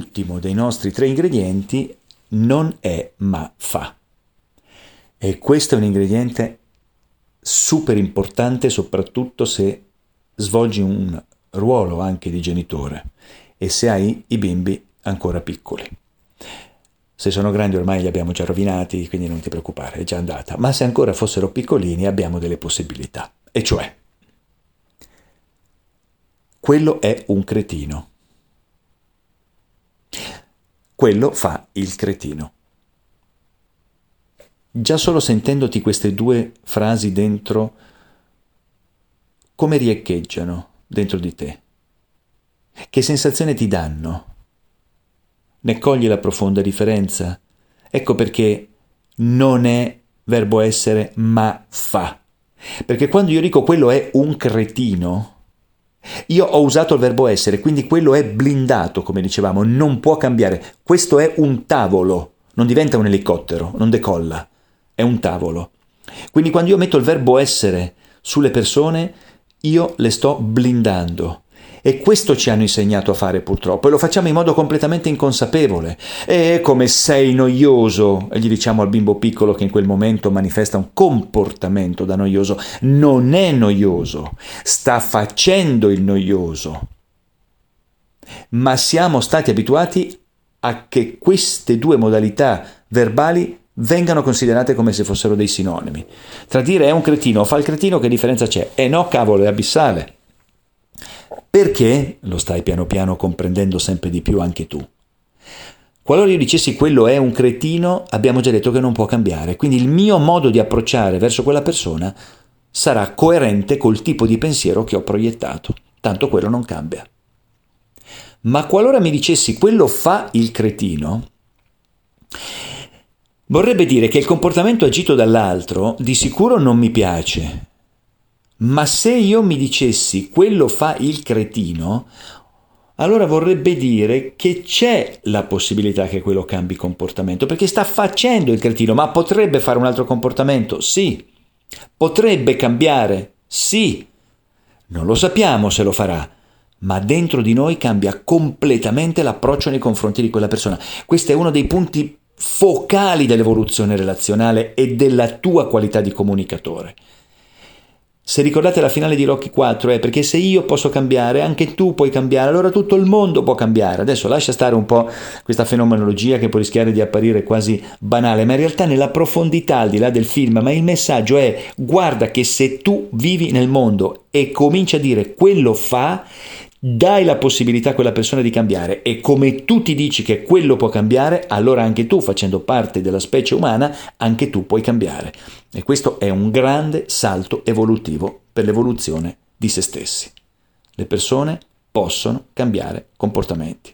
l'ultimo dei nostri tre ingredienti non è ma fa. E questo è un ingrediente super importante soprattutto se svolgi un ruolo anche di genitore e se hai i bimbi ancora piccoli. Se sono grandi ormai li abbiamo già rovinati, quindi non ti preoccupare, è già andata. Ma se ancora fossero piccolini abbiamo delle possibilità. E cioè, quello è un cretino. Quello fa il cretino. Già solo sentendoti queste due frasi dentro, come riecheggiano dentro di te? Che sensazione ti danno? Ne cogli la profonda differenza? Ecco perché non è verbo essere ma fa. Perché quando io dico quello è un cretino, io ho usato il verbo essere, quindi quello è blindato, come dicevamo, non può cambiare. Questo è un tavolo, non diventa un elicottero, non decolla, è un tavolo. Quindi quando io metto il verbo essere sulle persone, io le sto blindando. E questo ci hanno insegnato a fare purtroppo e lo facciamo in modo completamente inconsapevole. E come sei noioso, gli diciamo al bimbo piccolo che in quel momento manifesta un comportamento da noioso, non è noioso, sta facendo il noioso. Ma siamo stati abituati a che queste due modalità verbali vengano considerate come se fossero dei sinonimi. Tra dire è un cretino o fa il cretino, che differenza c'è? E eh no, cavolo, è abissale. Perché, lo stai piano piano comprendendo sempre di più anche tu, qualora io dicessi quello è un cretino, abbiamo già detto che non può cambiare, quindi il mio modo di approcciare verso quella persona sarà coerente col tipo di pensiero che ho proiettato, tanto quello non cambia. Ma qualora mi dicessi quello fa il cretino, vorrebbe dire che il comportamento agito dall'altro di sicuro non mi piace, ma se io mi dicessi quello fa il cretino, allora vorrebbe dire che c'è la possibilità che quello cambi comportamento, perché sta facendo il cretino, ma potrebbe fare un altro comportamento? Sì. Potrebbe cambiare? Sì. Non lo sappiamo se lo farà, ma dentro di noi cambia completamente l'approccio nei confronti di quella persona. Questo è uno dei punti focali dell'evoluzione relazionale e della tua qualità di comunicatore. Se ricordate la finale di Rocky 4 è perché se io posso cambiare, anche tu puoi cambiare, allora tutto il mondo può cambiare. Adesso lascia stare un po' questa fenomenologia che può rischiare di apparire quasi banale, ma in realtà nella profondità al di là del film, ma il messaggio è guarda che se tu vivi nel mondo e cominci a dire quello fa, dai la possibilità a quella persona di cambiare e come tu ti dici che quello può cambiare, allora anche tu, facendo parte della specie umana, anche tu puoi cambiare. E questo è un grande salto evolutivo per l'evoluzione di se stessi. Le persone possono cambiare comportamenti.